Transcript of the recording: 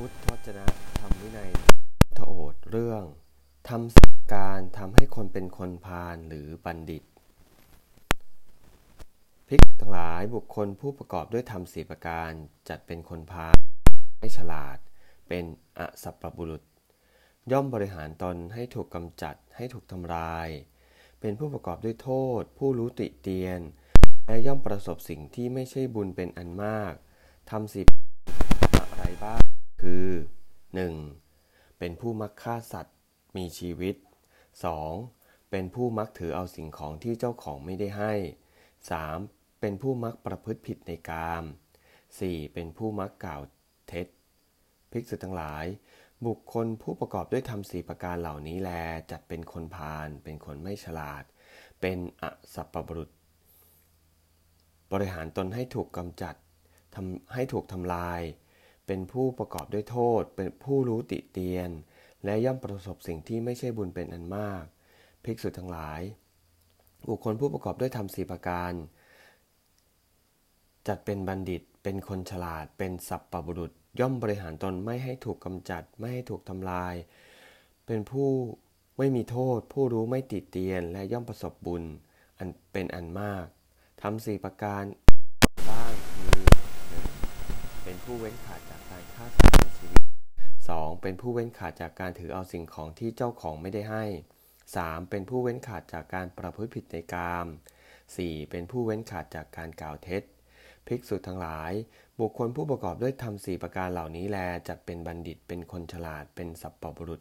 พุทธวจนะธรรมวินัยทโอษเรื่องทำสักการทำให้คนเป็นคนพาลหรือบัณฑิต ภิกษุทั้งหลายบุคคลผู้ประกอบด้วยธรรมสี่ประการจัดเป็นคนพาลไม่ฉลาด เป็นอสัพปบุรุษ ย่อมบริหารตนให้ถูกกำจัดให้ถูกทำลาย เป็นผู้ประกอบด้วยโทษ ผู้รู้ติเตียน และย่อมประสบสิ่งที่ไม่ใช่บุญเป็นอันมากทำสี่อะไรบ้าง คือ 1. เป็นผู้มักฆ่าสัตว์ มีชีวิต 2. เป็นผู้มักถือเอาสิ่งของที่เจ้าของไม่ได้ให้ 3. เป็นผู้มักประพฤติผิดในกาม 4. เป็นผู้มักกล่าวเท็จ ภิกษุทั้งหลาย บุคคลผู้ประกอบด้วยธรรมสี่ประการเหล่านี้แล จัดเป็นคนพาลเป็นคนไม่ฉลาด เป็นอสัพปบรุษ บริหารตนให้ถูกกำจัดทำให้ถูกทำลาย เป็นผู้ประกอบด้วยโทษ เป็นผู้รู้ติเตียน และย่อมประสบสิ่งที่ไม่ใช่บุญเป็นอันมาก ภิกษุทั้งหลาย บุคคลผู้ประกอบด้วยธรรมสี่ประการ จัดเป็นบัณฑิต เป็นคนฉลาด เป็นสัพปบุรุษ ย่อมบริหารตนไม่ให้ถูกกำจัด ไม่ให้ถูกทำลาย เป็นผู้ไม่มีโทษ ผู้รู้ไม่ติเตียน และย่อมประสบบุญอันเป็นอันมากทำสี่ประการ เป็นผู้เว้นขาดจากการฆ่าสัตว์ในชีวิต 2. เป็นผู้เว้นขาดจากการถือเอาสิ่งของที่เจ้าของไม่ได้ให้ 3. เป็นผู้เว้นขาดจากการประพฤติผิดในกาม 4. เป็นผู้เว้นขาดจากการกล่าวเท็จ ภิกษุทั้งหลาย บุคคลผู้ประกอบด้วยธรรมสี่ประการเหล่านี้แลจัดเป็นบัณฑิตเป็นคนฉลาดเป็นสัพปบุรุษ